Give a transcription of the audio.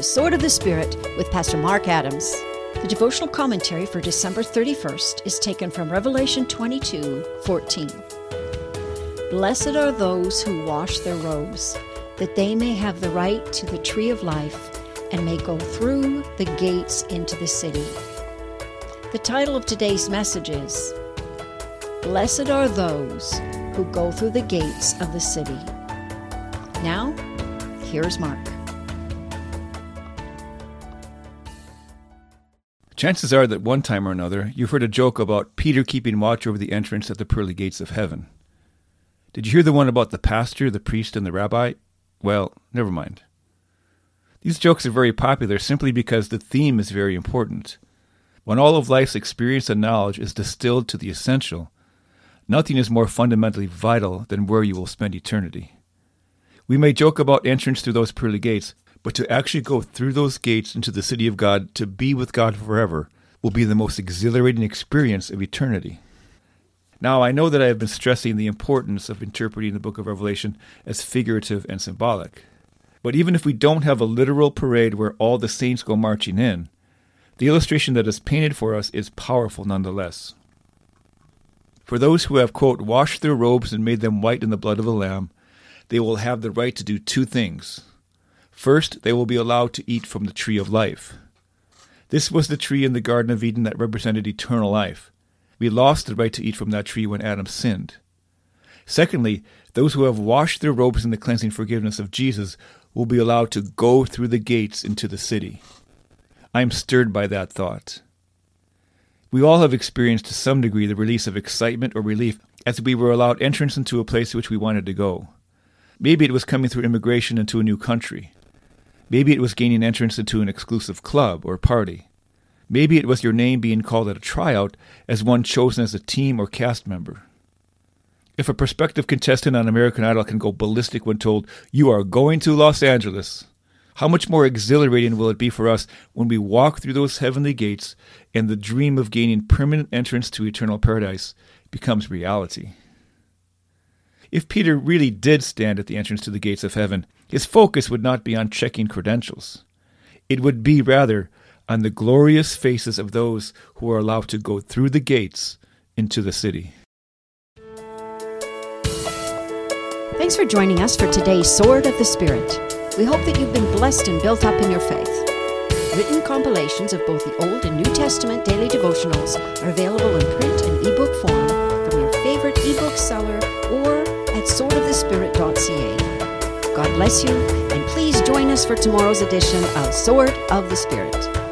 to Sword of the Spirit with Pastor Mark Adams. The devotional commentary for December 31st is taken from Revelation 22 14. Blessed are those who wash their robes, that they may have the right to the tree of life and may go through the gates into the city. The title of today's message is Blessed are those who go through the gates of the city. Now, here's Mark. Chances are that one time or another you've heard a joke about Peter keeping watch over the entrance at the pearly gates of heaven. Did you hear the one about the pastor, the priest, and the rabbi? Well, never mind. These jokes are very popular simply because the theme is very important. When all of life's experience and knowledge is distilled to the essential, nothing is more fundamentally vital than where you will spend eternity. We may joke about entrance through those pearly gates, but to actually go through those gates into the city of God to be with God forever will be the most exhilarating experience of eternity. Now, I know that I have been stressing the importance of interpreting the book of Revelation as figurative and symbolic. But even if we don't have a literal parade where all the saints go marching in, the illustration that is painted for us is powerful nonetheless. For those who have, quote, washed their robes and made them white in the blood of the Lamb, they will have the right to do two things First, they will be allowed to eat from the tree of life. This was the tree in the Garden of Eden that represented eternal life. We lost the right to eat from that tree when Adam sinned. Secondly, those who have washed their robes in the cleansing forgiveness of Jesus will be allowed to go through the gates into the city. I am stirred by that thought. We all have experienced to some degree the release of excitement or relief as we were allowed entrance into a place to which we wanted to go. Maybe it was coming through immigration into a new country. Maybe it was gaining entrance into an exclusive club or party. Maybe it was your name being called at a tryout as one chosen as a team or cast member. If a prospective contestant on American Idol can go ballistic when told, You are going to Los Angeles, how much more exhilarating will it be for us when we walk through those heavenly gates and the dream of gaining permanent entrance to eternal paradise becomes reality? If Peter really did stand at the entrance to the gates of heaven, his focus would not be on checking credentials. It would be rather on the glorious faces of those who are allowed to go through the gates into the city. Thanks for joining us for today's Sword of the Spirit. We hope that you've been blessed and built up in your faith. Written compilations of both the Old and New Testament daily devotionals are available in print and ebook form from your favorite ebook seller or at swordofthespirit.ca. God bless you, and please join us for tomorrow's edition of Sword of the Spirit.